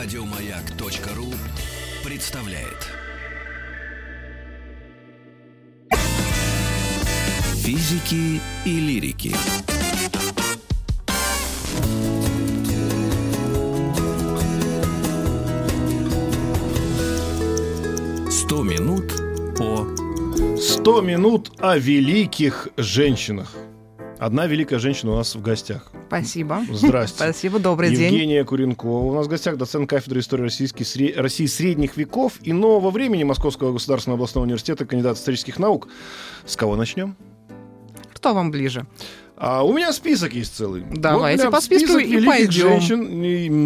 Радиомаяк.ру представляет. Физики и лирики. Сто минут по 100 минут о великих женщинах. Одна великая женщина у нас в гостях. Спасибо. Здрасте. Спасибо, добрый день. Евгения Куренкова. У нас в гостях доцент кафедры истории российский, сре- России средних веков и нового времени Московского государственного областного университета, кандидат исторических наук. С кого начнем? Кто вам ближе? А у меня список есть целый. Давайте прям по списку и пойдем. женщин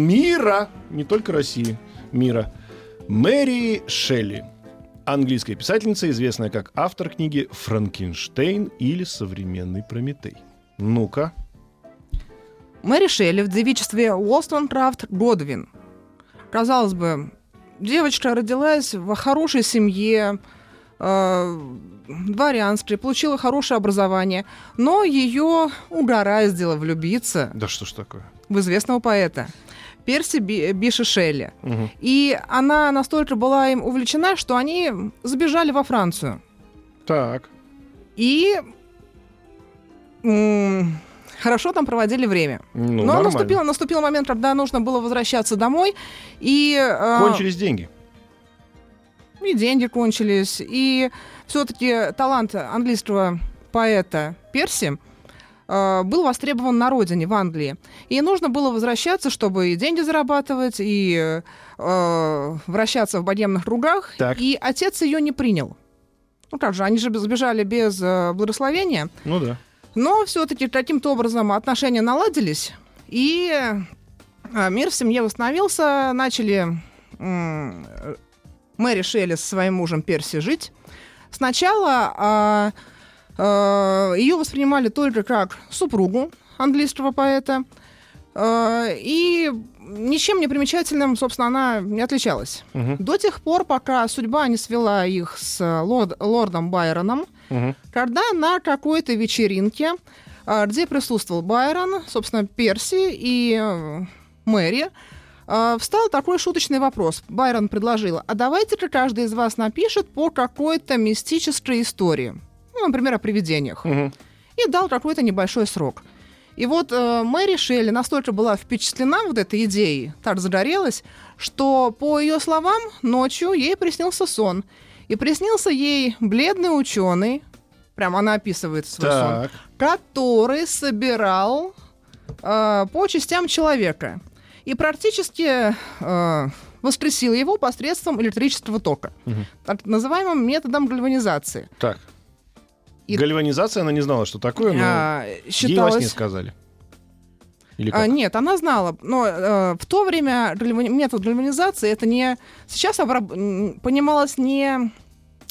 мира, не только России, мира. Мэри Шелли. Английская писательница, известная как автор книги «Франкенштейн» или «Современный Прометей». Ну-ка. Мэри Шелли в девичестве Уолстонкрафт Годвин. Казалось бы, девочка родилась в хорошей семье, э, дворянстве, получила хорошее образование, но ее угораздило влюбиться Да что ж такое? в известного поэта Перси Би- Биши Шелли. Мгм. И она настолько была им увлечена, что они сбежали во Францию. Так. И м, хорошо там проводили время. Ну, Но наступил, наступил момент, когда нужно было возвращаться домой, и, э, Кончились деньги. И деньги кончились, и все-таки талант английского поэта Перси э, был востребован на родине, в Англии. И нужно было возвращаться, чтобы и деньги зарабатывать, и э, вращаться в богемных кругах. Так. И отец ее не принял. Ну как же, они же сбежали без э, благословения. Ну да. Но все-таки каким-то образом отношения наладились, и а, мир в семье восстановился, начали э, Мэри Шелли со своим мужем Перси жить. Сначала ее воспринимали только как супругу английского поэта, а, и ничем не примечательным, собственно, она не отличалась. Мгм. До тех пор, пока судьба не свела их с лорд- лордом Байроном, Мгм. когда на какой-то вечеринке, а, где присутствовал Байрон, собственно, Перси и э, Мэри, а, встал такой шуточный вопрос. Байрон предложил, а давайте-ка каждый из вас напишет по какой-то мистической истории. Ну, например, о привидениях. Мгм. И дал какой-то небольшой срок. И вот э, Мэри Шелли настолько была впечатлена вот этой идеей, так загорелась, что, по ее словам, ночью ей приснился сон. И приснился ей бледный ученый, прям она описывает свой сон, Так. который собирал э, по частям человека и практически э, воскресил его посредством электрического тока, Мгм. так называемым методом гальванизации. Так. И- Гальванизация, она не знала, что такое, но А, ей во считалось... сне сказали. Или А, как? нет, она знала, но э, в то время гальвани- метод гальванизации это не сейчас обраб- понималось не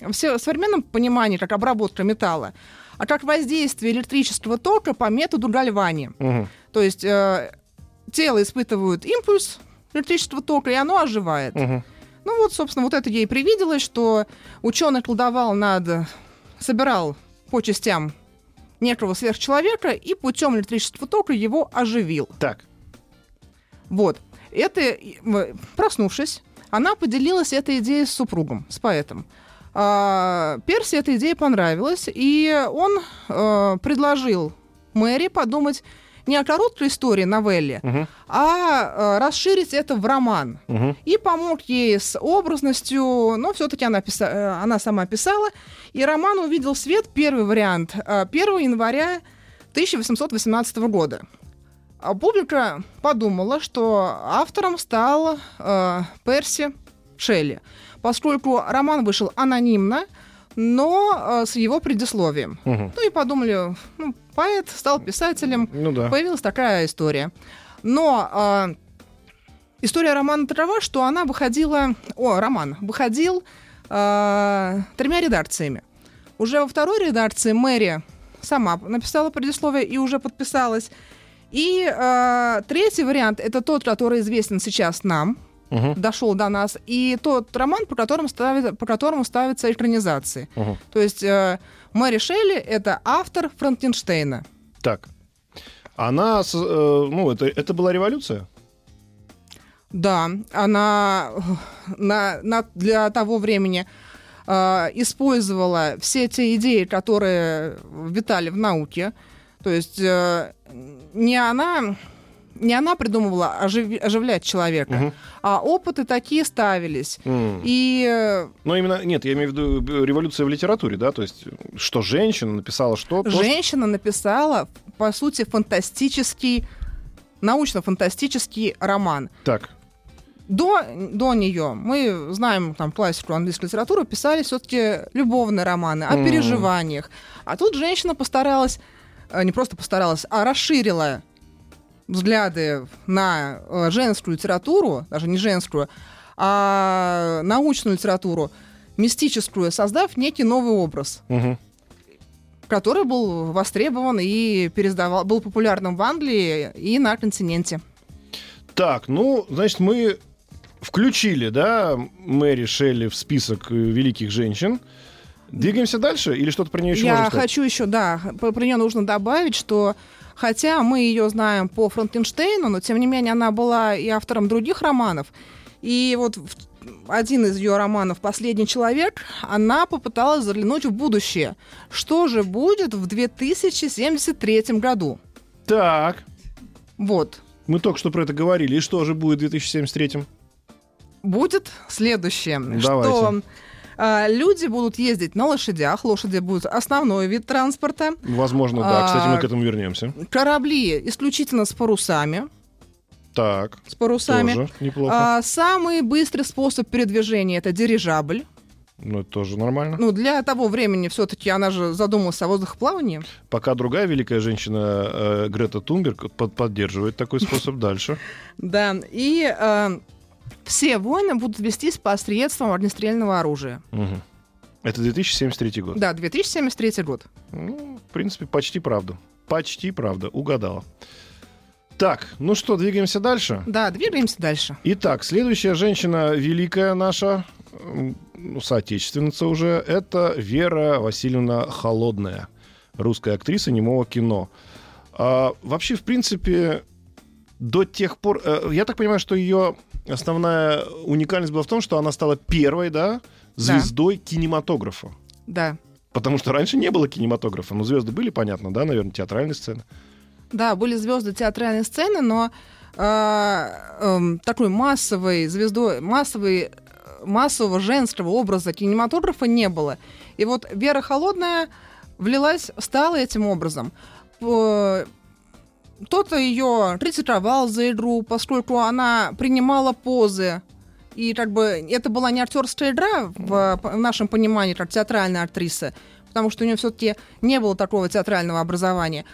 в современном понимании как обработка металла, а как воздействие электрического тока по методу гальвани. Мгм. То есть э, тело испытывает импульс электрического тока, и оно оживает. Мгм. Ну вот, собственно, вот это ей привиделось, что ученый колдовал над... собирал по частям некого сверхчеловека и путем электрического тока его оживил. Так. Вот. Это, проснувшись, она поделилась этой идеей с супругом, с поэтом. А, Перси эта идея понравилась, и он э, предложил Мэри подумать не о короткой истории, новелле, Мгм. а э, расширить это в роман. Мгм. И помог ей с образностью, но все-таки она, писа- э, она сама писала. И роман увидел свет, первый вариант, э, 1 января 1818 года. А публика подумала, что автором стал э, Перси Шелли, поскольку роман вышел анонимно, но э, с его предисловием. Мгм. Ну и подумали, ну, поэт стал писателем, Ну да. появилась такая история. Но э, история романа такова, что она выходила... О, роман выходил э, тремя редакциями. Уже во второй редакции Мэри сама написала предисловие и уже подписалась. И э, третий вариант это тот, который известен сейчас нам, Мгм. дошел до нас, и тот роман, по которому, ставит, по которому ставятся экранизации. Мгм. То есть э, Мэри Шелли это автор Франкенштейна. Так. Она, э, ну, это, это была революция? Да, она на, на, для того времени э, использовала все те идеи, которые витали в науке. То есть э, не она не она придумывала ожив- оживлять человека, Мгм. а опыты такие ставились. М. И э, Но именно, нет, я имею в виду э, революция в литературе, да, то есть, что женщина написала что, то, женщина написала, по сути, фантастический, научно-фантастический роман. Так, До, до нее мы знаем там классику английской литературы, писали все-таки любовные романы о переживаниях. А тут женщина постаралась, э, не просто постаралась, а расширила взгляды на э, женскую литературу, даже не женскую, а научную литературу, мистическую, создав некий новый образ Мгм. который был востребован и пересдавал, был популярным в Англии и на континенте. Так, ну, значит, мы включили, да, Мэри Шелли в список э, великих женщин. Двигаемся дальше или что-то про нее еще Я можно сказать? хочу еще, да, про нее нужно добавить, что хотя мы ее знаем по Франкенштейну, но тем не менее она была и автором других романов. И вот в- один из ее романов «Последний человек», она попыталась заглянуть в будущее. Что же будет в 2073 году? Так, Вот. мы только что про это говорили. И что же будет в 2073 будет следующее, Давайте. что а, люди будут ездить на лошадях, лошади будут основной вид транспорта, Возможно, да. Кстати, мы А, к этому вернемся. корабли исключительно с парусами, Так, с парусами. тоже неплохо. А, самый быстрый способ передвижения это дирижабль. Ну, это тоже нормально. Ну, для того времени все-таки она же задумалась о воздухоплавании. Пока другая великая женщина э, Грета Тунберг под- поддерживает такой способ дальше. Да, и а, все войны будут вестись посредством огнестрельного оружия. Мгм. Это 2073 год. Да, 2073 год. Ну, в принципе, почти правда. Почти правда. Угадала. Так, ну что, двигаемся дальше. Да, двигаемся дальше. Итак, следующая женщина великая наша, ну, соотечественница уже, это Вера Васильевна Холодная, русская актриса немого кино. А, вообще, в принципе, до тех пор... э, я так понимаю, что ее основная уникальность была в том, что она стала первой, да, звездой кинематографа. Да. Потому что раньше не было кинематографа. Ну, звезды были, понятно, да, наверное, театральные сцены. Да, были звезды театральной сцены, но э, эм, такой массовой звездой, массовой, э, массового женского образа кинематографа не было. И вот Вера Холодная влилась, стала этим образом. Кто-то ее критиковал за игру, поскольку она принимала позы. И как бы это была не актерская игра в, в нашем понимании, как театральная актриса, потому что у нее все-таки не было такого театрального образования.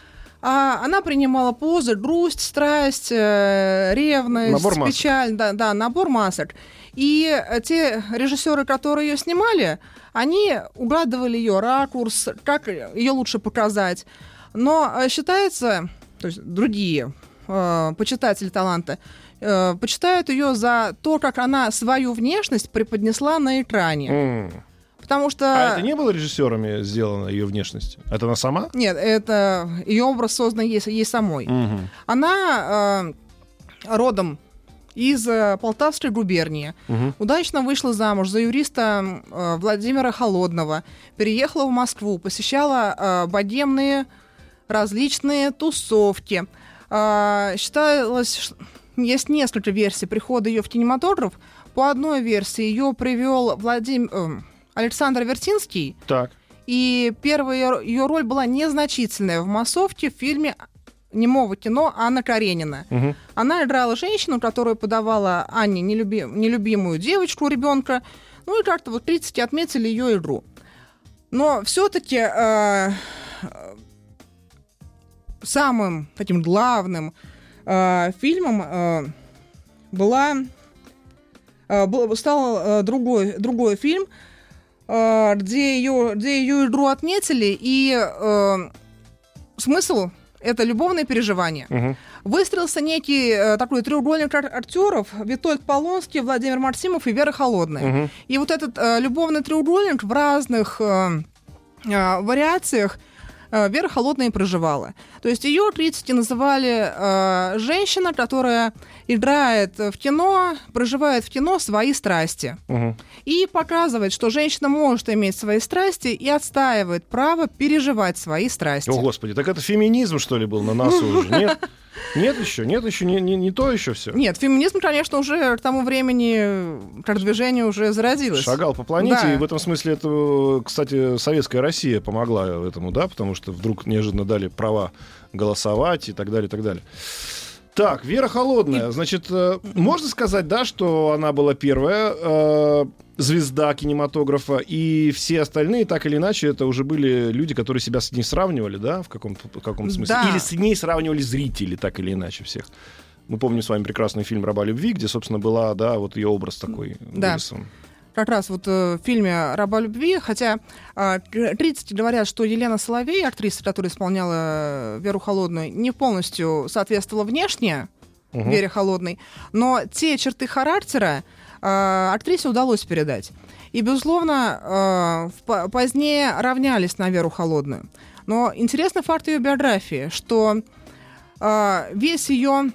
А она принимала позы, грусть, страсть, э, ревность, Набор масок. печаль, да, да, набор масок. И те режиссеры, которые ее снимали, они угадывали ее ракурс, как ее лучше показать. Но э, считается, то есть другие э, почитатели таланта э, почитают ее за то, как она свою внешность преподнесла на экране. М. Потому что... А это не было режиссерами сделано, ее внешность? Это она сама? Нет, это ее образ создан ей, ей самой. Мгм. Она э, родом из э, Полтавской губернии. Мгм. Удачно вышла замуж за юриста э, Владимира Холодного. Переехала в Москву, посещала э, богемные различные тусовки. Э, считалось, есть несколько версий прихода ее в кинематограф. По одной версии ее привел Владим... э, Александр Вертинский, Так. и первая ее роль была незначительная в массовке в фильме немого кино Анна Каренина. Мгм. Она играла женщину, которая подавала Анне нелюби- нелюбимую девочку, ребенка. Ну и как-то вот критики отметили ее игру. Но все-таки самым таким главным э, фильмом э, была э, был- стал э, другой, другой фильм, э, где ее, где ее игру отметили, и э, смысл это любовное переживание. Мгм. Выстроился некий э, такой треугольник ар- актеров Витольд Полонский, Владимир Максимов и Вера Холодная. Мгм. И вот этот э, любовный треугольник в разных э, э, вариациях Вера Холодная проживала. То есть ее критики называли э, женщина, которая играет в кино, проживает в кино свои страсти. Мгм. И показывает, что женщина может иметь свои страсти и отстаивает право переживать свои страсти. О, Господи, так это феминизм, что ли, был на носу уже? Нет? Нет еще? Нет еще? Не, не, не то еще все? Нет, феминизм, конечно, уже к тому времени э, как движение уже зародилось. Шагал по планете, Да. и в этом смысле это, кстати, советская Россия помогла этому, да, потому что вдруг неожиданно дали права голосовать и так далее, и так далее. Так, Вера Холодная, значит, э, можно сказать, да, что она была первая э, звезда кинематографа, и все остальные, так или иначе, это уже были люди, которые себя с ней сравнивали, да, в каком-то каком смысле? Да. Или с ней сравнивали зрители, так или иначе, всех. Мы помним с вами прекрасный фильм «Раба любви», где, собственно, была, да, вот ее образ такой Да. вырисован. Как раз вот э, в фильме «Раба любви», хотя к- критики говорят, что Елена Соловей, актриса, которая исполняла э, Веру Холодную, не полностью соответствовала внешне Мгм. Вере Холодной, но те черты характера э, актрисе удалось передать. И, безусловно, по- позднее равнялись на Веру Холодную. Но интересный факт ее биографии, что весь ее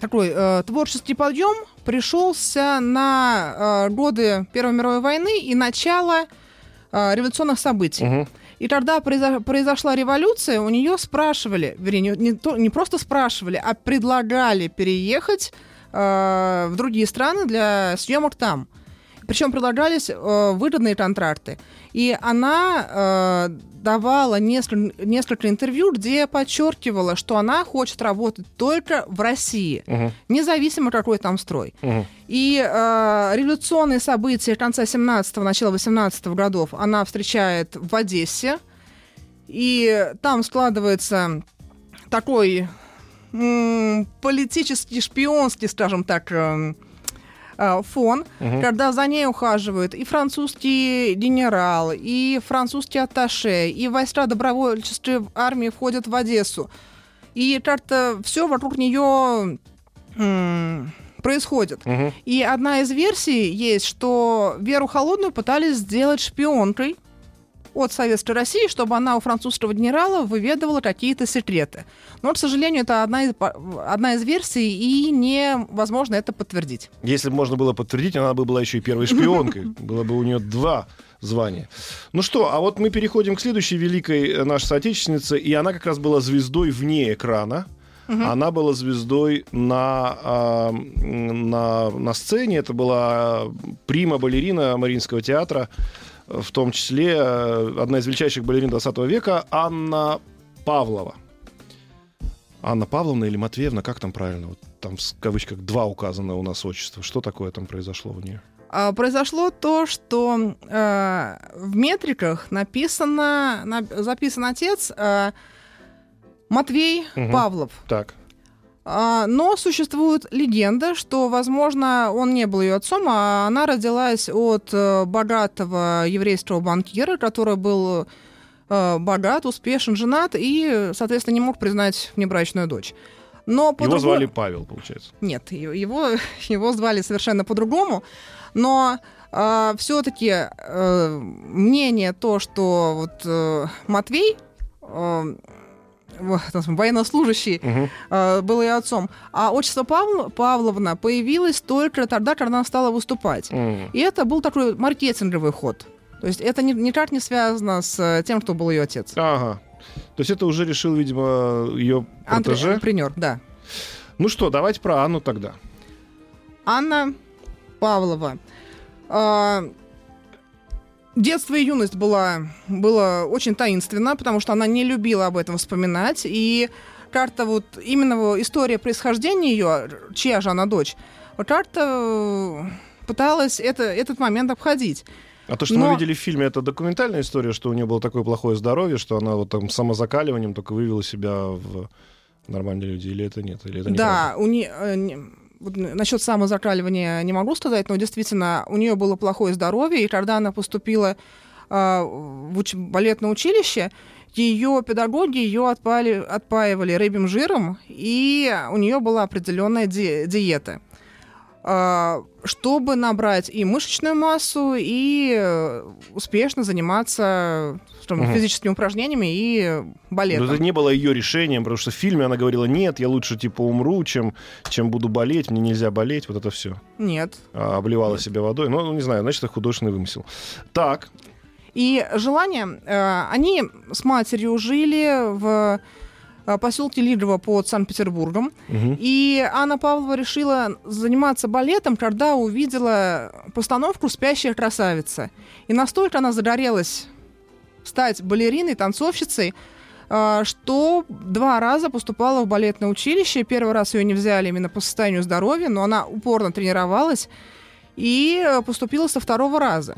такой э, творческий подъем пришелся на э, годы Первой мировой войны и начало э, революционных событий. Мгм. И когда произо- произошла революция, у нее спрашивали, вернее, не, то- не просто спрашивали, а предлагали переехать э, в другие страны для съемок там. Причем предлагались э, выгодные контракты. И она э, давала несколько, несколько интервью, где подчеркивала, что она хочет работать только в России, Мгм. независимо какой там строй. Мгм. И э, революционные события конца 17-го, начала 18-го годов она встречает в Одессе. И там складывается такой политический, шпионский, скажем так, эм, э, фон, Мгм. когда за ней ухаживают и французский генерал, и французский атташе, и войска добровольческой армии входят в Одессу. И как-то все вокруг нее происходит. Мгм. И одна из версий есть, что Веру Холодную пытались сделать шпионкой от Советской России, чтобы она у французского генерала выведывала какие-то секреты. Но, к сожалению, это одна из, одна из версий, и невозможно это подтвердить. Если бы можно было подтвердить, она бы была еще и первой шпионкой. Было бы у нее два звания. Ну что, а вот мы переходим к следующей великой э, нашей соотечественнице, и она как раз была звездой вне экрана. Она была звездой на, а, на, на сцене. Это была прима-балерина Мариинского театра, э, в том числе э, одна из величайших балерин 20 века Анна Павлова. Анна Павловна или Матвеевна, как там правильно? Вот там в кавычках два указано у нас отчество. Что такое там произошло у нее? А, произошло то, что э, в метриках написано, на- записан отец э, Матвей Мгм. Павлов. Так. А, Но существует легенда, что, возможно, он не был ее отцом, а она родилась от э, богатого еврейского банкира, который был э, богат, успешен, женат и, соответственно, не мог признать внебрачную дочь. Но по Его другой- звали Павел, получается. Нет, его, его звали совершенно по-другому, но все-таки мнение то, что вот э, Матвей э, военнослужащий э, был ее отцом, а отчество Павл- Павловна появилось только тогда, когда она стала выступать. М. И это был такой маркетинговый ход. То есть это ни- никак не связано с э, тем, кто был ее отец. Ага. То есть это уже решил, видимо, ее протеже. Антренер, да. Ну что, давайте про Анну тогда. Анна Павлова. А, Детство и юность была, было очень таинственно, потому что она не любила об этом вспоминать. И как-то вот именно история происхождения ее, чья же она дочь, как-то э, пыталась это, этот момент обходить. А то, что Но- мы видели в фильме, это документальная история, что у нее было такое плохое здоровье, что она вот там самозакаливанием только вывела себя в нормальные люди, или это нет? Или это Да, у нее насчет самозакаливания не могу сказать, но действительно у нее было плохое здоровье, и когда она поступила а, в уч- балетное училище, ее педагоги ее отпали, отпаивали рыбьим жиром, и у нее была определенная ди- диета. А, чтобы набрать и мышечную массу, и э, успешно заниматься скажем, Мгм. физическими упражнениями и Но балетом. это не было ее решением, потому что в фильме она говорила, нет, я лучше типа умру, чем, чем буду болеть, мне нельзя болеть, вот это все. Нет. обливала себя водой. Ну, не знаю, значит, это художественный вымысел. Так, И желание... э, они с матерью жили в поселке Лидово под Санкт-Петербургом. мгм. И Анна Павлова решила заниматься балетом, когда увидела постановку «Спящая красавица». И настолько она загорелась стать балериной, танцовщицей, а, что два раза поступала в балетное училище. Первый раз ее не взяли именно по состоянию здоровья, но она упорно тренировалась и э, поступила со второго раза.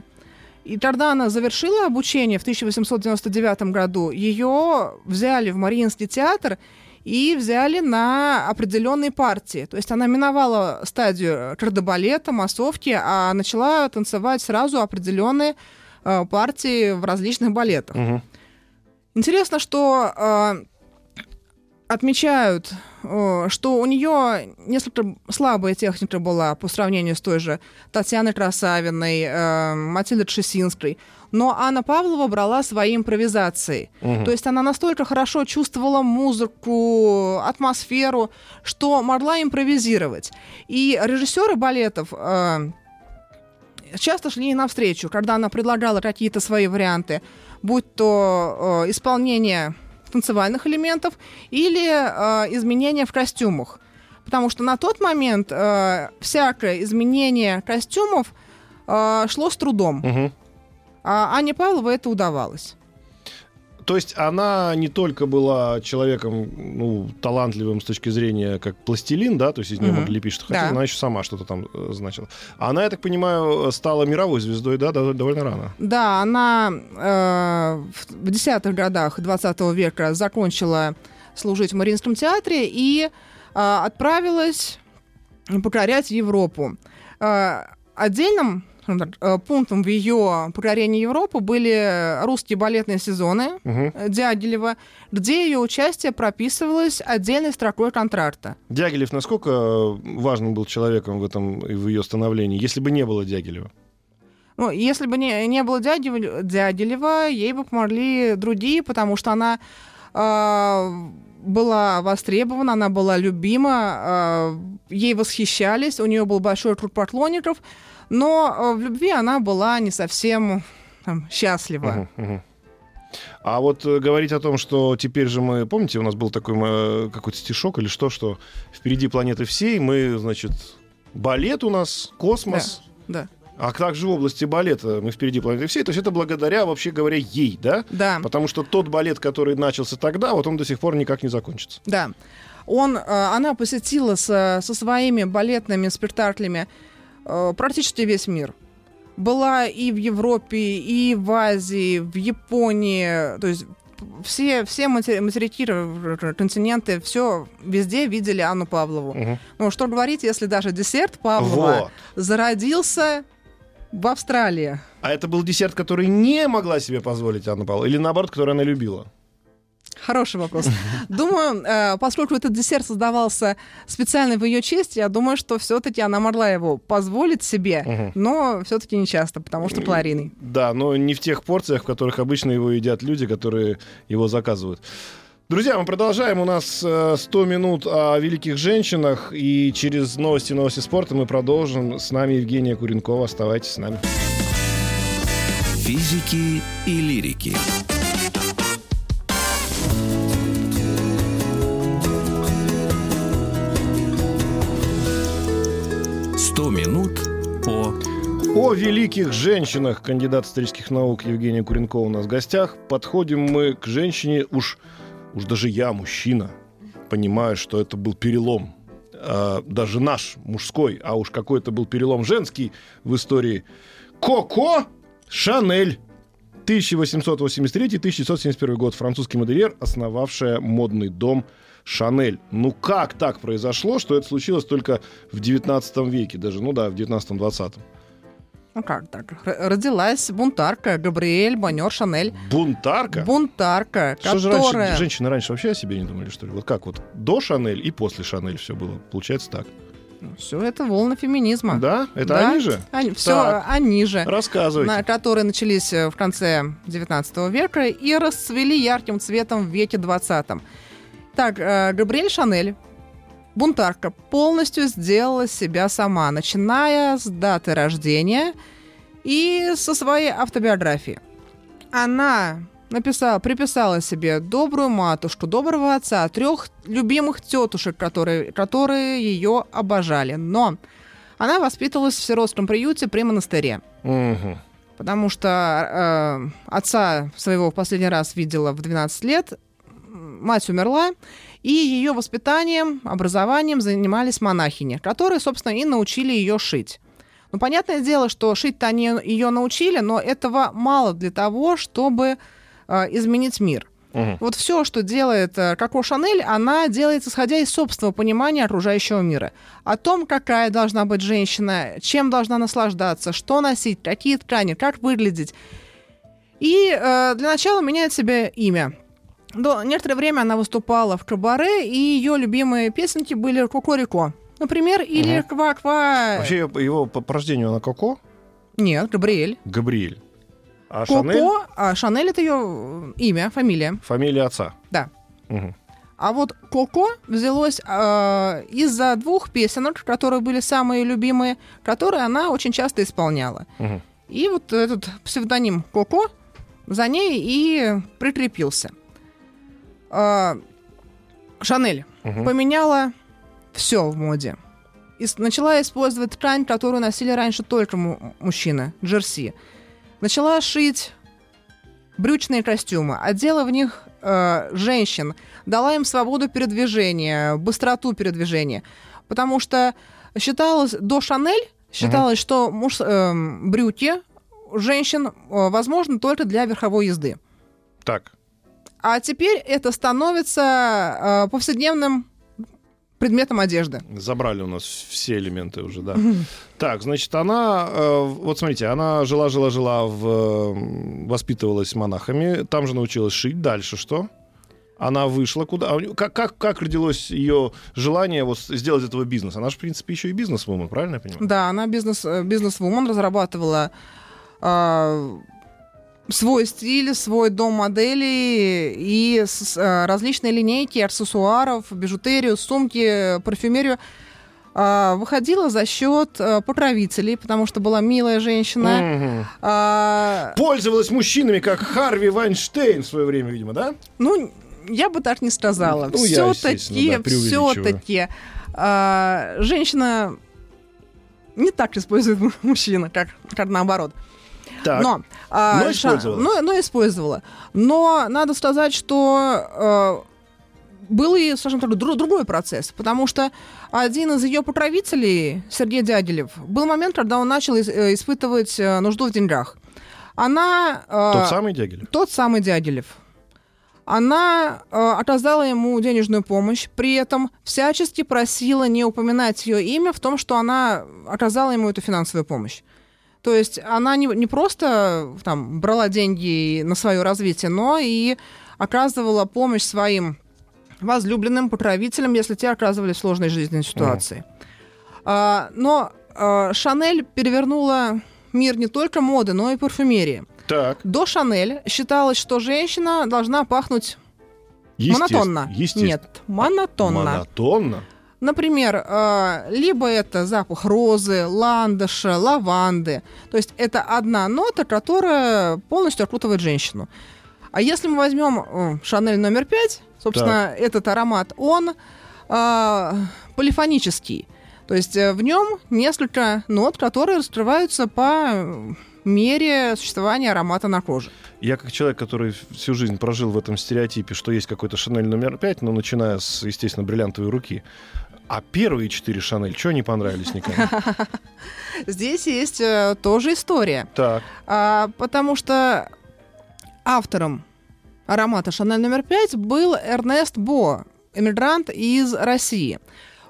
И тогда она завершила обучение в 1899 году. Ее взяли в Мариинский театр и взяли на определенные партии. То есть она миновала стадию кардебалета, массовки, а начала танцевать сразу определенные э, партии в различных балетах. Мгм. Интересно, что э, отмечают, э, что у нее несколько слабая техника была по сравнению с той же Татьяной Красавиной, э, Матильдой Тшесинской. Но Анна Павлова брала свои импровизации. Мгм. То есть она настолько хорошо чувствовала музыку, атмосферу, что могла импровизировать. И режиссеры балетов э, часто шли ей навстречу, когда она предлагала какие-то свои варианты, будь то исполнение танцевальных элементов или э, изменения в костюмах. Потому что на тот момент э, всякое изменение костюмов э, шло с трудом. Мгм. А Анне Павловой это удавалось. То есть она не только была человеком ну, талантливым с точки зрения как пластилин, да, то есть из нее Мгм. могли лепить что хотели, Да. она еще сама что-то там э, значила. Она, я так понимаю, стала мировой звездой, да, дов- довольно рано. Да, она э, в десятых годах 20 века закончила служить в Мариинском театре и э, отправилась покорять Европу. Э, отдельным пунктом в ее покорении Европы были русские балетные сезоны э, Дягилева, где ее участие прописывалось отдельной строкой контракта. Дягилев насколько важным был человеком в этом в ее становлении, если бы не было Дягилева? Ну, если бы не, не было Дягилева, Дягилева, ей бы помогли другие, потому что она э, была востребована, она была любима, э, ей восхищались, у нее был большой круг поклонников, но э, в любви она была не совсем там, счастлива. Мгм, мгм. А вот э, говорить о том, что теперь же мы, помните, у нас был такой э, какой-то стишок или что, что впереди планеты всей, мы, значит, балет у нас, космос, Да, а также в области балета мы впереди планеты всей, то есть это благодаря, вообще говоря, ей, да? да, Потому что тот балет, который начался тогда, вот он до сих пор никак не закончится. да. Он, она посетила со, со своими балетными спектаклями практически весь мир. Была и в Европе, и в Азии, в Японии, то есть все, все матери- материки, континенты, все везде видели Анну Павлову. Мгм. Ну, что говорить, если даже десерт Павлова Вот. зародился в Австралии. А это был десерт, который не могла себе позволить Анна Павлова, или наоборот, который она любила? Хороший вопрос. Думаю, э, поскольку этот десерт создавался специально в ее честь, я думаю, что все-таки она могла его позволить себе, но все-таки не часто, потому что калорийный. Да, но не в тех порциях, в которых обычно его едят люди, которые его заказывают. Друзья, мы продолжаем. У нас э, 100 минут о великих женщинах. И через новости новости спорта мы продолжим. С нами Евгения Куренкова. Оставайтесь с нами. Физики и лирики. О великих женщинах. Кандидат исторических наук Евгения Куренкова у нас в гостях. Подходим мы к женщине. Уж, уж даже я, мужчина, понимаю, что это был перелом. А, даже наш, мужской, а уж какой это был перелом женский в истории. Коко Шанель. 1883-1971 год. Французский модельер, основавшая модный дом Шанель. Ну как так произошло, что это случилось только в 19 веке даже? Ну да, в 19-20. Ну как так? Родилась бунтарка Габриэль Боннер Шанель. Бунтарка? Бунтарка, Что же которая... раньше, женщины раньше вообще о себе не думали, что ли? Вот как вот до Шанель и после Шанель все было? Получается так. Все это волны феминизма. Да? Это Да. они же? Они, все Так. они же. Рассказывайте. на- которые начались э, в конце 19 века и расцвели ярким цветом в веке 20. Так, э, Габриэль Шанель, бунтарка, полностью сделала себя сама, начиная с даты рождения и со своей автобиографии. Она написала, приписала себе добрую матушку, доброго отца, трех любимых тетушек, которые, которые ее обожали. Но она воспитывалась в сиротском приюте при монастыре. Мгм. Потому что э, отца своего в последний раз видела в 12 лет, мать умерла, и ее воспитанием, образованием занимались монахини, которые, собственно, и научили ее шить. Ну, понятное дело, что шить-то они ее научили, но этого мало для того, чтобы э, изменить мир. Мгм. Вот все, что делает э, Коко Шанель, она делает, исходя из собственного понимания окружающего мира. О том, какая должна быть женщина, чем должна наслаждаться, что носить, какие ткани, как выглядеть. И э, для начала меняет себе имя. До некоторое время она выступала в кабаре, и ее любимые песенки были «Кокорико». Например, или Мгм. «Ква-ква». Вообще его по, по рождению она Коко? Нет, Габриэль. Габриэль. А Коко, Шанель? а Шанель это ее имя, фамилия. Фамилия отца. Да. Мгм. А вот Коко взялось э, из-за двух песенок, которые были самые любимые, которые она очень часто исполняла. Мгм. И вот этот псевдоним Коко за ней и прикрепился. Э, Шанель Мгм. поменяла все в моде. И начала использовать ткань, которую носили раньше только му- мужчины, джерси. Начала шить брючные костюмы, одела в них э, женщин, дала им свободу передвижения, быстроту передвижения. Потому что считалось, до Шанель считалось, что муж, эм, брюки женщин э, возможны только для верховой езды. Так. А теперь это становится э, повседневным предметом одежды. Забрали у нас все элементы уже, да. Так, значит, она, э, вот смотрите, она жила-жила-жила, в, э, воспитывалась монахами, там же научилась шить. Дальше что? Она вышла куда? А Как, как, как родилось ее желание вот сделать этого бизнес? Она же, в принципе, еще и бизнес-вумен, правильно я понимаю? Да, она бизнес, э, бизнес-вумен, разрабатывала э, свой стиль, свой дом моделей и с- э, различные линейки аксессуаров, бижутерию, сумки, парфюмерию. э, выходила за счет э, покровителей, потому что была милая женщина. Мгм. А, Пользовалась мужчинами, как Харви Вайнштейн в свое время, видимо, да? Ну, я бы так не сказала. Ну, все-таки, да, все-таки а, женщина не так использует му- мужчина, как, как наоборот. Так. Но, а, Но использовала. но, но использовала. Но надо сказать, что э, был и, скажем так, дру- другой процесс, потому что один из ее покровителей, Сергей Дягилев, был момент, когда он начал э, испытывать э, нужду в деньгах. Она... э, Тот самый Дягилев? тот самый Дягилев. Она э, оказала ему денежную помощь, при этом всячески просила не упоминать ее имя в том, что она оказала ему эту финансовую помощь. То есть она не, не просто там, брала деньги на свое развитие, но и оказывала помощь своим возлюбленным, покровителям, если те оказывались в сложной жизненной ситуации. А, но а, Шанель перевернула мир не только моды, но и парфюмерии. Так. До Шанель считалось, что женщина должна пахнуть Естественно. монотонно. Естественно. Нет, монотонно. Монотонно? Например, э, либо это запах розы, ландыша, лаванды. То есть это одна нота, которая полностью окутывает женщину. А если мы возьмем Шанель номер пять, собственно, этот аромат, он э, полифонический. То есть э, в нем несколько нот, которые раскрываются по мере существования аромата на коже. Я как человек, который всю жизнь прожил в этом стереотипе, что есть какой-то Шанель номер пять, ну, начиная с, естественно, бриллиантовой руки. А первые четыре Шанель, что не понравились никому? Здесь есть э, тоже история. Так. А, потому что автором аромата Шанель номер 5 был Эрнест Бо, эмигрант из России.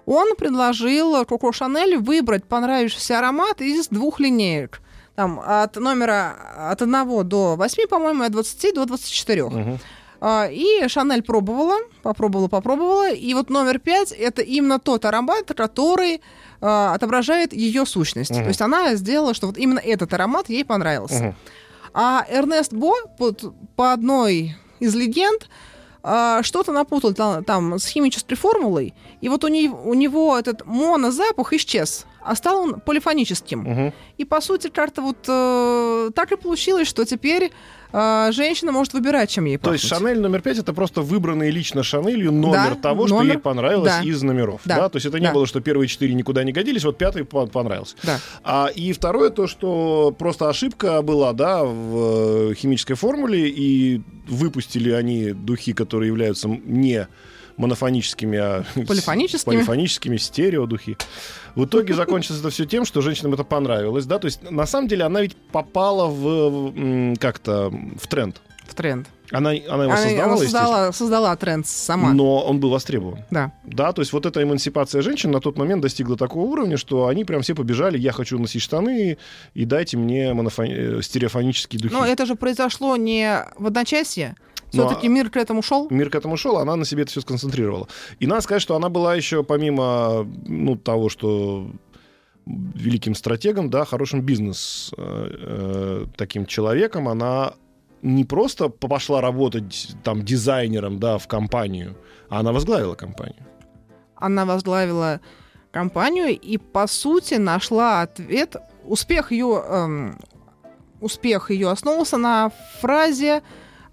Он предложил Коко Шанель выбрать понравившийся аромат из двух линеек. Там от номера от 1 до 8, по-моему, от 20 до 24. Мгм. А, И Шанель пробовала, попробовала, попробовала. И вот номер пять это именно тот аромат, который а, отображает ее сущность. Мгм. То есть она сделала, что вот именно этот аромат ей понравился. Мгм. А Эрнест Бо под- по одной из легенд а, что-то напутал там, там с химической формулой, и вот у, не- у него этот монозапах исчез, а стал он полифоническим. Мгм. И по сути как-то вот э, так и получилось, что теперь э, женщина может выбирать, чем ей То есть пахнуть. Шанель номер пять это просто выбранный лично Шанелью номер Да, того, что номер, ей понравилось да. из номеров. Да. Да, То есть это не да. было, что первые четыре никуда не годились, вот пятый по- понравился. Да. А, и второе, то, что просто ошибка была, да, в э, химической формуле, и выпустили они духи, которые являются не монофоническими, а Полифоническими. полифоническими стереодухи. В итоге закончилось это все тем, что женщинам это понравилось, да, то есть на самом деле она ведь попала в как-то в тренд. В тренд. Она, она его Она, создавала, она создала, создала тренд сама. но он был востребован. Да. Да, то есть вот эта эмансипация женщин на тот момент достигла такого уровня, что они прям все побежали, я хочу носить штаны, и дайте мне монофон- э, стереофонические духи. Но это же произошло не в одночасье. Ну, Все-таки а- мир к этому шел. Мир к этому шел, она на себе это все сконцентрировала. И надо сказать, что она была еще, помимо ну, того, что великим стратегом, да, хорошим бизнес э, э, таким человеком, она не просто пошла работать там дизайнером, да, в компанию, а она возглавила компанию. Она возглавила компанию и, по сути, нашла ответ. Успех ее, эм, успех ее основывался на фразе,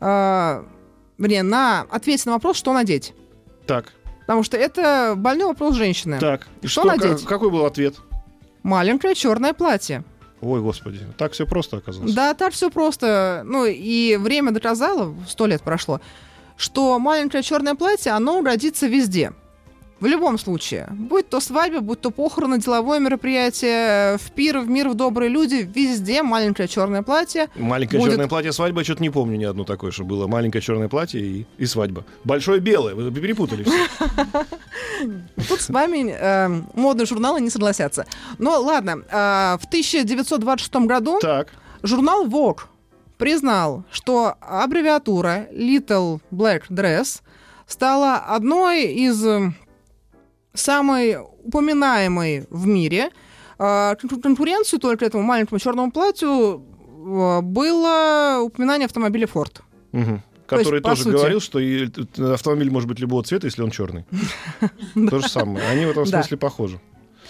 э, вернее, на ответе на вопрос, что надеть. Так, Потому что это больной вопрос женщины. так. И Что ка- надеть? какой был ответ? Маленькое черное платье. Ой, господи, так все просто оказалось. Да, так все просто. Ну, и время доказало, сто лет прошло, что маленькое черное платье, оно годится везде. В любом случае. Будь то свадьба, будь то похороны, деловое мероприятие, в пир, в мир, в добрые люди, везде маленькое черное платье. Маленькое Будет- черное платье свадьба, что-то не помню ни одно такое, что было. Маленькое черное платье и, и свадьба. Большое белое, вы перепутали все. Тут с вами э, модные журналы не согласятся. Но ладно, э, в 1926 году Журнал Vogue признал, что аббревиатура Little Black Dress стала одной из э, самой упоминаемой в мире. А, кон- Конкуренцию только этому маленькому черному платью э, было упоминание автомобиля Ford. мгм. То есть, который тоже сути- говорил, что и автомобиль может быть любого цвета, если он черный. То же самое. Они в этом смысле похожи.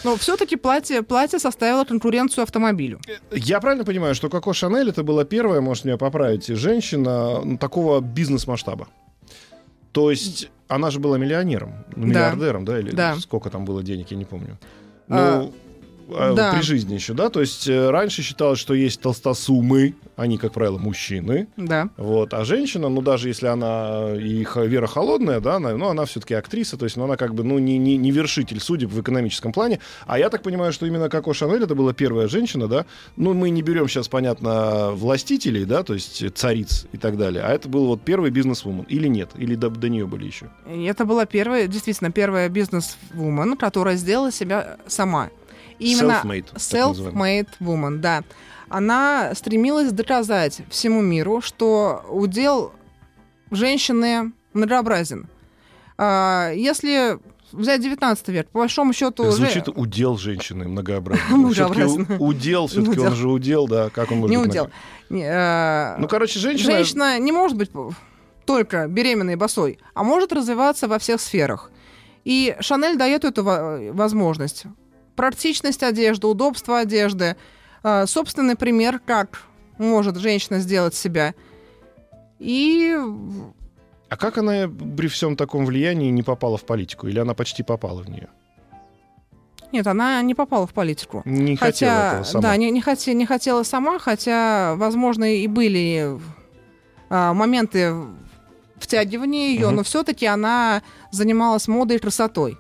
Но все-таки платье, платье составило конкуренцию автомобилю. Я правильно понимаю, что Коко Шанель это была первая, может меня поправить, женщина такого бизнес-масштаба? То есть она же была миллионером, ну, миллиардером, да, или Да. сколько там было денег, я не помню. А, Ну, а, да. при жизни еще, да? То есть э, раньше считалось, что есть толстосумы, они, как правило, мужчины, Да. вот, а женщина, ну, даже если она и х- Вера Холодная, да, она, ну, она все-таки актриса, то есть, ну, она как бы, ну, не, не, не вершитель судеб в экономическом плане, а я так понимаю, что именно Коко Шанель это была первая женщина, да, ну, мы не берем сейчас, понятно, властителей, да, то есть цариц и так далее, а это был вот первый бизнес-вумен, или нет, или до, до нее были еще. Это была первая, действительно, первая бизнес-вумен, которая сделала себя сама. И именно Self-made, self-made woman, да. Она стремилась доказать всему миру, что удел женщины многообразен. А, Если взять 19 век, по большому счету... Же- Звучит удел женщины многообразный. Многообразный. Все-таки удел, все-таки он же удел, да, как он может Не быть удел. Не, э, Ну, короче, женщина... Женщина не может быть только беременной и босой, а может развиваться во всех сферах. И Шанель дает эту во- возможность. Практичность одежды, удобство одежды, собственный пример, как может женщина сделать себя. И А как она при всем таком влиянии не попала в политику? Или она почти попала в нее? нет, она не попала в политику. Не хотела хотя, этого сама. да, не, не, хоте- не хотела сама, хотя, возможно, и были а, моменты втягивания ее, Мгм. но все-таки она занималась модой и красотой.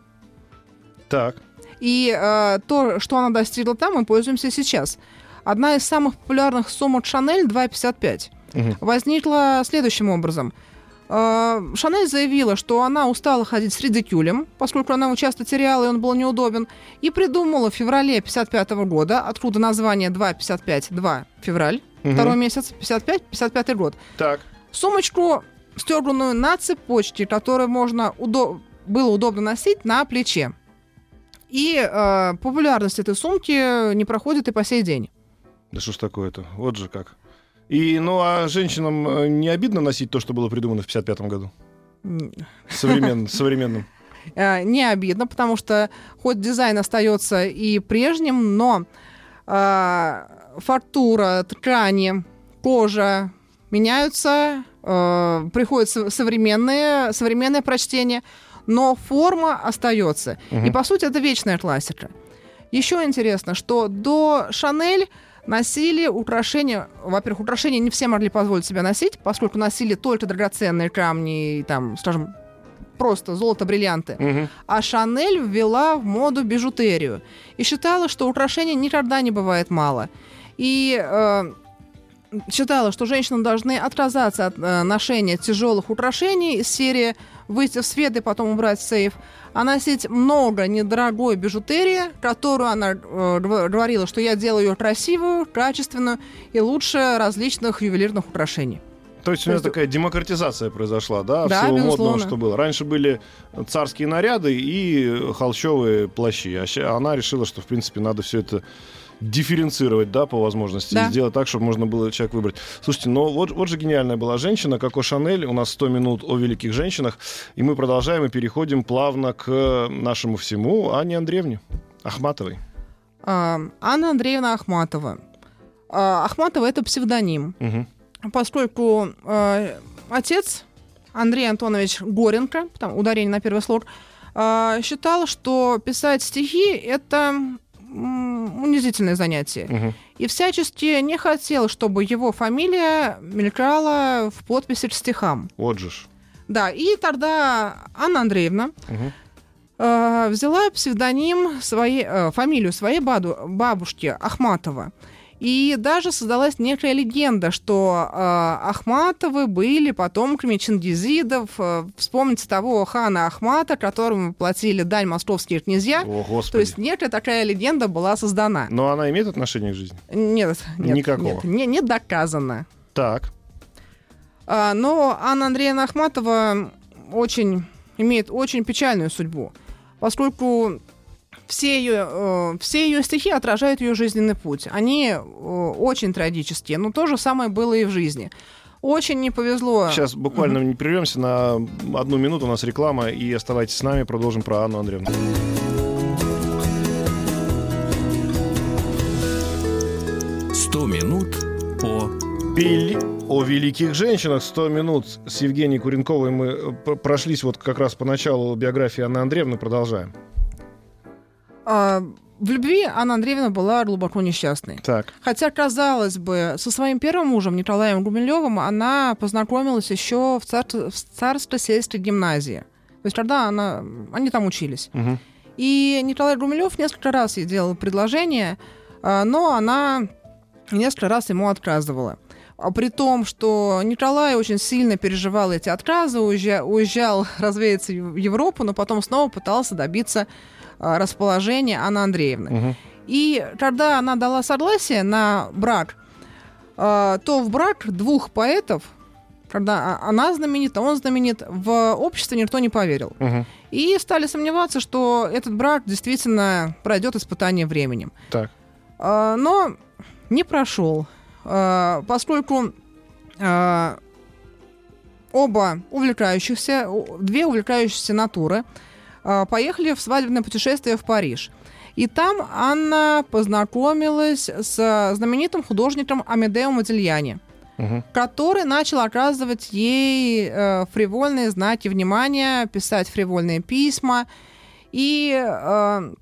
Так. И э, то, что она достигла там, мы пользуемся сейчас. Одна из самых популярных сумок Шанель 2,55 Мгм. возникла следующим образом. Э, Шанель заявила, что она устала ходить с редикюлем, поскольку она его часто теряла, и он был неудобен, и придумала в феврале 55 года, откуда название 2,55, 2 февраль, Мгм. второй месяц, 55, 55 год, Так. сумочку стёбранную на цепочке, которую можно удо- было удобно носить на плече. И э, популярность этой сумки не проходит и по сей день. Да что ж такое-то? Вот же как. И, ну, а женщинам э, не обидно носить то, что было придумано в 55 году? Современ- современным. э, не обидно, потому что хоть дизайн остается и прежним, но э, фактура, ткани, кожа меняются, э, приходят со- современные, современное прочтение, но форма остается. Мгм. И по сути это вечная классика. Еще интересно, что до Шанель носили украшения, во-первых, украшения не все могли позволить себе носить, поскольку носили только драгоценные камни, и там, скажем, просто золото, бриллианты. Мгм. А Шанель ввела в моду бижутерию и считала, что украшений никогда не бывает мало. И э, считала, что женщины должны отказаться от э, ношения тяжелых украшений из серии выйти в свет и потом убрать сейф, а носить много недорогой бижутерии, которую она э, говорила, что я делаю ее красивую, качественную и лучше различных ювелирных украшений. То есть у есть- такая демократизация произошла, да, Да, всего безусловно. модного, что было. Раньше были царские наряды и холщовые плащи, а она решила, что, в принципе, надо все это дифференцировать, да, по возможности, Да. и сделать так, чтобы можно было человек выбрать. Слушайте, ну вот, вот же гениальная была женщина, как о Шанель, у нас 100 минут о великих женщинах, и мы продолжаем и переходим плавно к нашему всему Анне Андреевне Ахматовой. А, Анна Андреевна Ахматова. А, Ахматова это псевдоним. Мгм. поскольку э, отец Андрей Антонович Горенко, там ударение на первый слог, считал, что писать стихи это унизительное занятие. Мгм. И всячески не хотел, чтобы его фамилия мелькала в подписи к стихам. Вот же ж. Да, и тогда Анна Андреевна Мгм. э, взяла псевдоним своей, э, фамилию своей баду- бабушки Ахматова. И даже создалась некая легенда, что э, Ахматовы были потомками чингизидов. Э, вспомните того хана Ахмата, которому платили дань московские князья. О, Господи. То есть некая такая легенда была создана. Но она имеет отношение к жизни? Нет, нет, Никакого. нет, не, не доказано. Так. А, но Анна Андреевна Ахматова очень, имеет очень печальную судьбу, поскольку все ее, э, все ее стихи отражают ее жизненный путь. Они э, очень трагические, но то же самое было и в жизни. Очень не повезло. Сейчас буквально не прервемся на одну минуту, у нас реклама, и оставайтесь с нами, продолжим про Анну Андреевну. «Сто минут по...» Вели- О великих женщинах 100 минут с Евгенией Куренковой мы э, прошлись вот как раз по началу биографии Анны Андреевны, продолжаем. А, в любви Анна Андреевна была глубоко несчастной. Так. Хотя, казалось бы, со своим первым мужем Николаем Гумилевым она познакомилась еще в, цар... в царско-сельской гимназии. То есть когда она... они там учились. Мгм. И Николай Гумилев несколько раз ей делал предложение, а, но она несколько раз ему отказывала. А При том, что Николай очень сильно переживал эти отказы, уезжа- уезжал развеяться в Европу, но потом снова пытался добиться а, расположения Анны Андреевны. Мгм. И когда она дала согласие на брак, а, то в брак двух поэтов, когда а- она знаменита, он знаменит, в обществе никто не поверил. Мгм. И стали сомневаться, что этот брак действительно пройдет испытание временем. Так. А, Но не прошел, поскольку оба увлекающихся, две увлекающиеся натуры поехали в свадебное путешествие в Париж. И там Анна познакомилась с знаменитым художником Амедео Модильяни Мгм. который начал оказывать ей э, фривольные знаки внимания, писать фривольные письма. И э,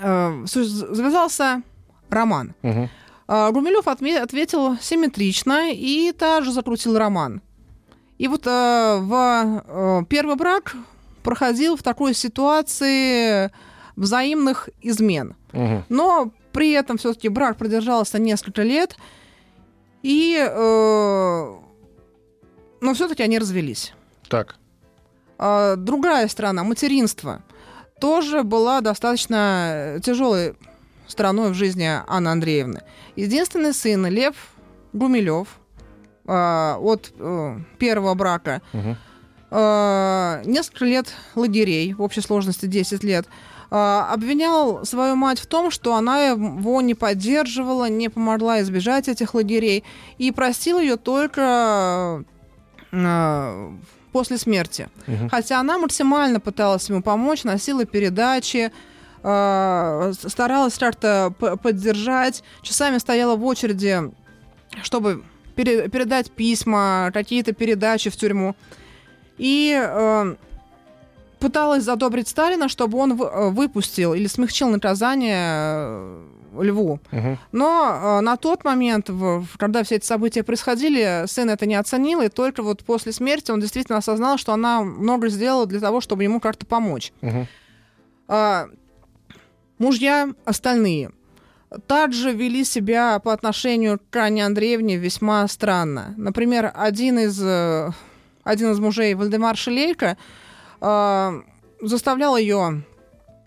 э, завязался роман. Мгм. А Гумилев отме- ответил симметрично и также закрутил роман. И вот э, в э, первый брак проходил в такой ситуации взаимных измен. Мгм. Но при этом все-таки брак продержался несколько лет, и, э, но все-таки они развелись. Так. А другая сторона, материнство, тоже была достаточно тяжелой стороной в жизни Анны Андреевны. Единственный сын Лев Гумилев э, от э, первого брака. Мгм. Э, несколько лет лагерей, в общей сложности 10 лет. Э, обвинял свою мать в том, что она его не поддерживала, не помогла избежать этих лагерей, и простил ее только э, после смерти. Мгм. Хотя она максимально пыталась ему помочь, носила передачи, э, старалась как-то поддержать, часами стояла в очереди, чтобы пере- передать письма, какие-то передачи в тюрьму. И э, пыталась задобрить Сталина, чтобы он вы- э, выпустил или смягчил наказание э, Льву. Мгм. Но э, на тот момент, в- в- когда все эти события происходили, сын это не оценил, и только вот после смерти он действительно осознал, что она много сделала для того, чтобы ему как-то помочь. Мгм. А, мужья остальные также вели себя по отношению к Анне Андреевне весьма странно. Например, один из, э, один из мужей, Вальдемар Шелейко, э, заставлял ее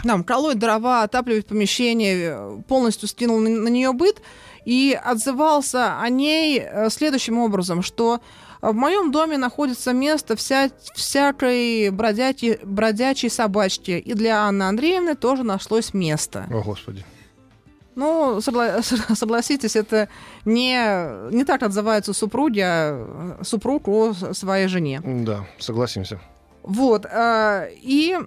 там, колоть дрова, отапливать помещение, э, полностью скинул на, нее быт и отзывался о ней э, следующим образом, что в моем доме находится место вся, всякой бродячей, бродячей собачки, и для Анны Андреевны тоже нашлось место. О, Господи. Ну, согла- согласитесь, это не, не так отзываются супруги, а супруг о своей жене. Да, согласимся. Вот. а, И,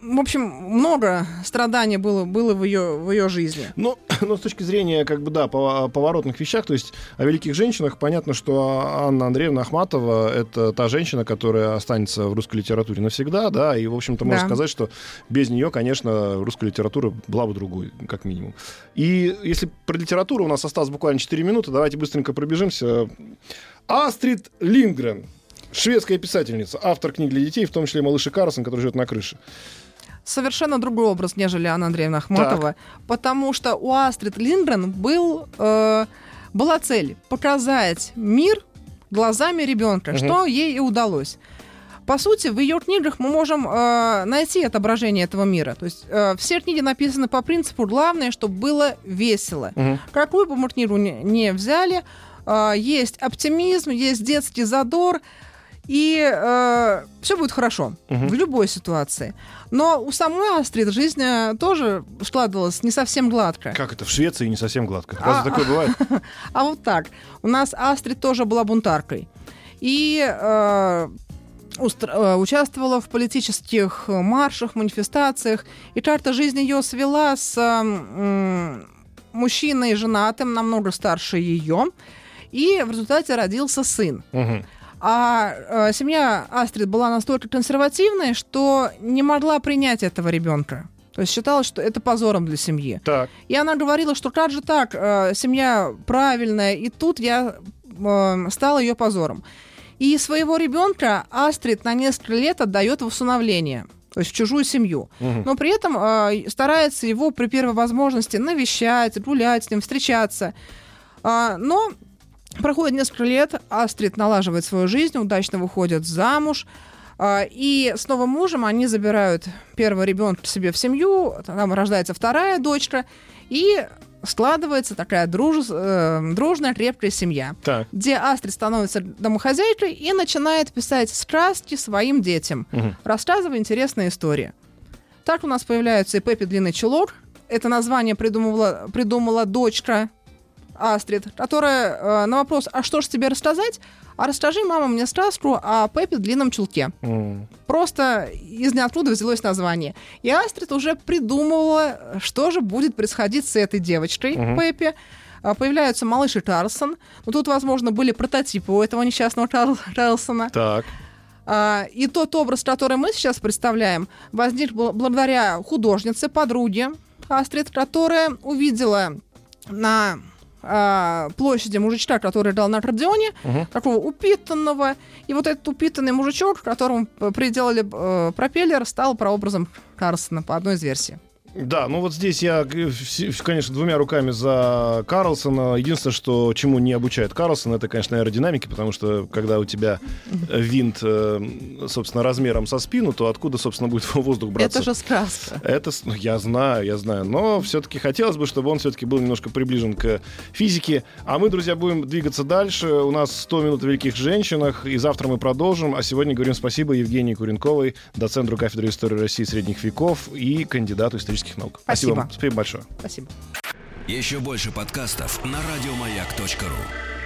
в общем, много страданий было, было в, ее, в ее жизни. Но, но с точки зрения, как бы, да, поворотных вещах, то есть о великих женщинах, понятно, что Анна Андреевна Ахматова — это та женщина, которая останется в русской литературе навсегда, да, и, в общем-то, можно Да. сказать, что без нее, конечно, русская литература была бы другой, как минимум. И если про литературу у нас осталось буквально 4 минуты, давайте быстренько пробежимся. Астрид Линдгрен, шведская писательница, автор книг для детей, в том числе «Малыш и Карлсон», который живет на крыше. Совершенно другой образ, нежели Анна Андреевна Ахматова, потому что у Астрид Линдгрен был, э, была цель показать мир глазами ребенка, Мгм. что ей и удалось. По сути, в ее книгах мы можем э, найти отображение этого мира. То есть э, все книги написаны по принципу главное, чтобы было весело. Мгм. Какую бы мы книгу не, не взяли, э, есть оптимизм, есть детский задор, и все будет хорошо Мгм. в любой ситуации. Но у самой Астрид жизнь э, тоже складывалась не совсем гладко. Как это? В Швеции не совсем гладко. Разве А- такое бывает? А вот так. У нас Астрид тоже была бунтаркой. И э, устр- э, участвовала в политических маршах, манифестациях. И как-то жизнь ее свела с э, мужчиной женатым, намного старше ее. И в результате родился сын. Мгм. А э, семья Астрид была настолько консервативной, что не могла принять этого ребенка. То есть считалось, что это позором для семьи. Так. И она говорила, что как же так, э, семья правильная, и тут я э, стала ее позором. И своего ребенка Астрид на несколько лет отдает в усыновление, то есть в чужую семью. Мгм. Но при этом э, старается его при первой возможности навещать, гулять с ним, встречаться. А, но проходит несколько лет, Астрид налаживает свою жизнь, удачно выходит замуж. а, И с новым мужем они забирают первого ребенка себе в семью, там рождается вторая дочка, и складывается такая друж- э, дружная, крепкая семья, Так. где Астрид становится домохозяйкой и начинает писать сказки своим детям, Мгм. рассказывая интересные истории. Так у нас появляется и Пеппи Длинный Чулок. Это название придумывала, придумала дочка Астрид, которая э, на вопрос «А что ж тебе рассказать?» «А расскажи, мама, мне сказку о Пеппи в длинном чулке». М. Просто из ниоткуда взялось название. И Астрид уже придумывала, что же будет происходить с этой девочкой Мгм. Пеппи. А, Появляются малыш и Карлсон. Но тут, возможно, были прототипы у этого несчастного Карл- Карлсона. Так. А, И тот образ, который мы сейчас представляем, возник бл- благодаря художнице, подруге Астрид, которая увидела на а, площади мужичка, который дал на аккордеоне, Мгм. такого упитанного. И вот этот упитанный мужичок, которому приделали э, пропеллер, стал прообразом Карсона по одной из версий. Да, ну вот здесь я, э, конечно, двумя руками за Карлсона. Единственное, что чему не обучает Карлсон, это, конечно, аэродинамики, потому что когда у тебя винт, э, собственно, размером со спину, то откуда, собственно, будет воздух браться? Это же сказка. Это, я знаю, я знаю, но все-таки хотелось бы, чтобы он все-таки был немножко приближен к физике. А мы, друзья, будем двигаться дальше. У нас 100 минут о великих женщинах, и завтра мы продолжим. А сегодня говорим спасибо Евгении Куренковой, доцентру кафедры истории России средних веков и кандидату исторических наук. Спасибо. вам. Спасибо большое. Спасибо. Еще больше подкастов на радиомаяк.ру.